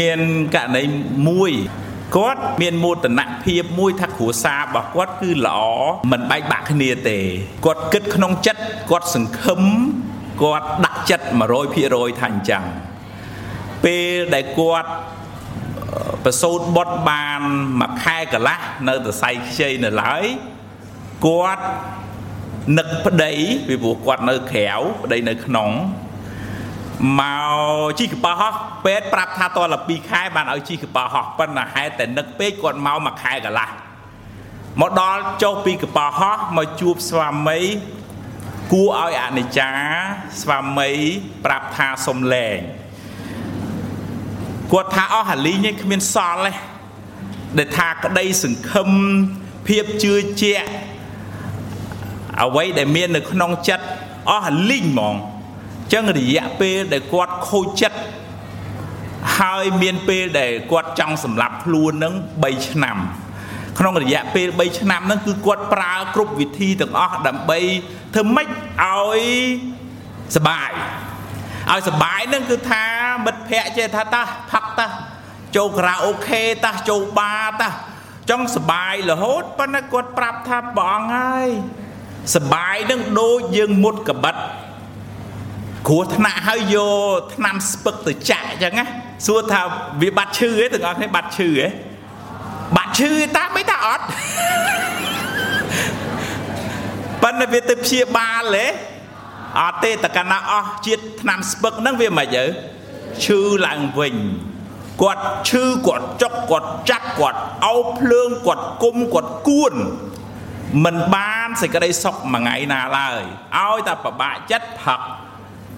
មានករណីមួយគាត់មានមោទនភាពមួយថាគ្រួសាររបស់គាត់គឺល្អមិនបែកបាក់គ្នាទេគាត់គិតក្នុងចិត្តគាត់សង្ឃឹមគាត់ដាក់ចិត្ត100%ថាអញ្ចឹងពេលដែលគាត់ប្រសូតបុតបានមួយខែកន្លះនៅតសៃខ្ចីនៅឡើយគាត់នឹកប្តីពីព្រោះគាត់នៅក្រៅប្តីនៅក្នុង មកជីកប៉ោះហោះពេទ្យប្រាប់ថាតល2ខែបានឲ្យជីកប៉ោះហោះប៉ុន្តែហេតុតែនឹកពេកគាត់មកមួយខែកន្លះមកដល់ចុះពីកប៉ោះហោះមកជួបស្វាមីគួរឲ្យអនិច្ចាស្វាមីប្រាប់ថាសុំលែងគាត់ថាអស់ហាលីងនេះគ្មានសល់ទេដែលថាក្តីសង្ឃឹមភាពជឿជាក់អ្វីដែលមាននៅក្នុងចិត្តអស់ហាលីងហ្មង ចឹងរយៈពេលដែលគាត់ខូចចិត្តហើយមានពេលដែលគាត់ចង់សម្លាប់ខ្លួននឹង3ឆ្នាំ ក្នុងរយៈពេល3ឆ្នាំហ្នឹងគឺគាត់ប្រើគ្រប់វិធីទាំងអស់ដើម្បីធ្វើម៉េចឲ្យសបាយឲ្យសបាយនឹងគឺថាមិត្តភ័ក្តិចេះថាតាផឹកតាចូលខារ៉ាអូខេតាចូលបារតាចង់សបាយរហូតប៉ុន្តែគាត់ប្រាប់ថាព្រះអង្គហើយសបាយនឹងដូចយើងមុតកបិត គ្រោះថ្នាក់ហើយយកថ្នាំស្ពឹកទៅចាក់អញ្ចឹងណាសួរថាវាបាត់ឈឺទេទាំងអស់គ្នាបាត់ឈឺទេបាត់ឈឺតាមិនតាអត់ប៉ុន្តែវាទៅព្យាបាលទេអត់ទេតកណាអស់ជាតិថ្នាំស្ពឹកហ្នឹងវាមិនទៅឈឺឡើងវិញគាត់ឈឺគាត់ចុកគាត់ចាក់គាត់អោបភ្លើងគាត់គុំគាត់គួនមិនបានសេចក្តីសុខមួយថ្ងៃណាឡើយឲ្យតែប្របាក់ចិត្តផឹក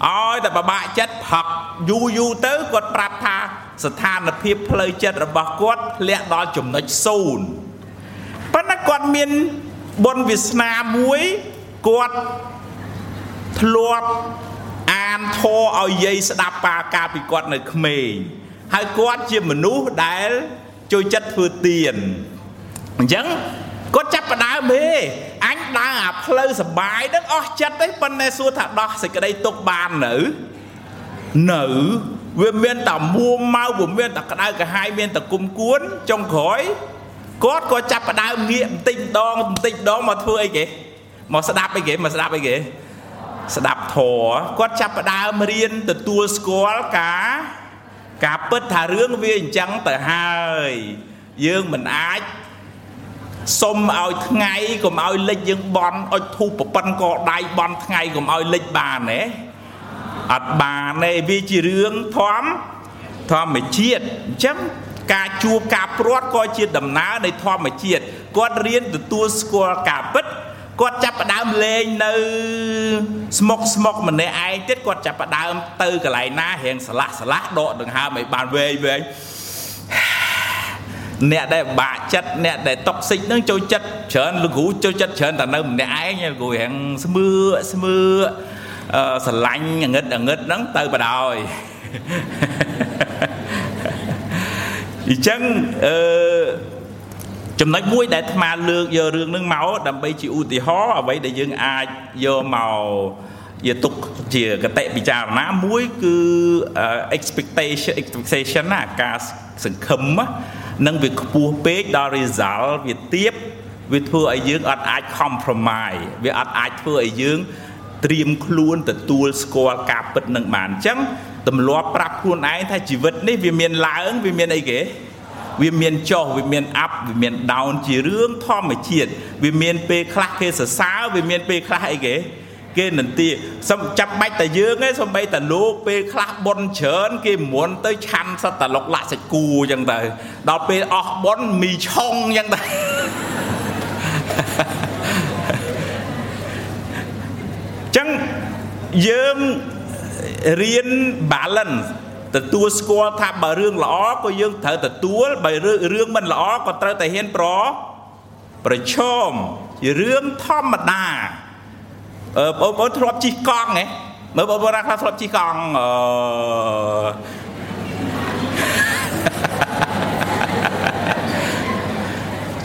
ឲ្យតែប្របាក់ចិត្តផឹកយូរយូរទៅគាត់ប្រាប់ថាស្ថានភាពផ្លូវចិត្តរបស់គាត់ធ្លាក់ដល់ចំណុចសូន្យប៉ុន្តែគាត់មានបុណ្យវាសនាមួយគាត់ធ្លាប់អានធម៌ឲ្យយាយស្ដាប់ប៉ាកាលពីគាត់នៅក្មេងហើយគាត់ជាមនុស្សដែលចូលចិត្តធ្វើទៀនអញ្ចឹងគាត់ចាប់ផ្ដើមទេអញ ដើរអាផ្លូវសបាយនឹងអស់ចិត្តទេប៉ុន្តែសួរថាដោះសេចក្តីទុកបាននៅនៅវាមានតែមួម៉ៅវាមានតែក្តៅក្រហាយមានតែគុំគួនចុងក្រោយគាត់ក៏ចាប់ផ្ដើមងាកបន្តិចម្ដងបន្តិចម្ដងមកធ្វើអីគេមកស្ដាប់អីគេមកស្ដាប់អីគេស្ដាប់ធម៌គាត់ចាប់ផ្ដើមរៀនទទួលស្គាល់ការការពិតថារឿងវាអញ្ចឹងទៅហើយយើងមិនអាច សុំឲ្យថ្ងៃកុំឲ្យលិចយើងបន់អុចធូបប្រប៉ិនកដៃបន់ថ្ងៃកុំឲ្យលិចបានទេអត់បានទេវាជារឿងធម្មធម្មជាតិអញ្ចឹងការជួបការព្រាត់ក៏ជាដំណើរនៃធម្មជាតិគាត់រៀនទទួលស្គាល់ការពិតគាត់ចាប់ផ្ដើមលេងនៅស្មុកស្មុកម្នាក់ឯងទៀតគាត់ចាប់ផ្ដើមទៅកន្លែងណារៀងស្លាស់ស្លាស់ដកដង្ហើមឲ្យបានវែងវែង អ្នកដែលបាក់ចិត្តអ្នកដែលតុកសិចនឹងចូលចិត្តច្រើនលោកគ្រូចូលចិត្តច្រើនតែនៅម្នាក់ឯងលោកគ្រូរៀងស្មឿស្មឿអឺស្រឡាញ់ងឹតងឹតហ្នឹងទៅបដ ாய் អញ្ចឹងអឺចំណុចមួយដែលអាត្មាលើកយករឿងនឹងមកដើម្បីជាឧទាហរណ៍អ្វីដែលយើងអាចយកមកយកទុកជាកតិពិចារណាមួយគឺ expectation expectation ណាការសង្ឃឹម នឹងវាខ្ពស់ពេកដល់ result វាទៀបវាធ្វើឲ្យយើងអត់អាច compromise វាអត់អាចធ្វើឲ្យយើងត្រៀមខ្លួនទទួលស្គាល់ការពិតនឹងបានអញ្ចឹងទម្លាប់ប្រាប់ខ្លួនឯងថាជីវិតនេះវាមានឡើងវាមានអីគេវាមានចុះវាមានអាប់វាមាន down ជារឿងធម្មជាតិវាមានពេលខ្លះគេសរសើរវាមានពេលខ្លះអីគេ គេនន្ទាសំចាប់បាច់តែយើងឯងសំបីតែលោកពេលខ្លះប៉ុនច្រើន គេមុនទៅឆាន់សិតតែលុកលាក់សាច់គូអញ្ចឹងទៅដល់ពេលអស់ប៉ុនមីឆុងអញ្ចឹងទៅចឹងយើងរៀន balance ទទួលស្គាល់ថាបើរឿងល្អក៏យើងត្រូវទទួលបើរឿងមិនល្អក៏ត្រូវតែហ៊ានប្រប្រឈមជារឿងធម្មតាអឺ បងប្អូនធ្លាប់ជិះកង់ហ៎មើលបងប្អូនខ្លះធ្លាប់ជិះកង់អឺ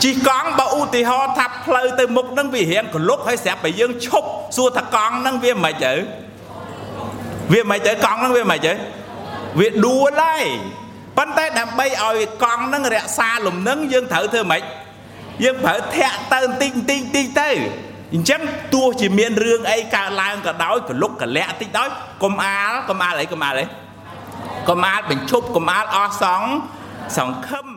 ជិះកង់បើឧទាហរណ៍ថាផ្លូវទៅមុខហ្នឹងវារៀងកលុកហើយស្រាប់តែយើងឈប់សួរថាកង់ហ្នឹងវាមិនទៅវាមិនទៅកង់ហ្នឹងវាមិនទៅវាដួលហើយប៉ុន្តែដើម្បីឲ្យកង់នឹងរក្សាលំនឹងយើងត្រូវធ្វើម៉េចយើងប្រើធាក់ទៅបន្តិចបន្តិចបន្តិចទៅ អញ្ចឹងទោះជាមានរឿងអីកើតឡើងក៏ដោយកលុកកលាក់តិចដោយកុំអាលកុំអាលអីកុំអាលអីកុំអាលបញ្ឈប់កុំអាលអស់សងសង្ឃឹម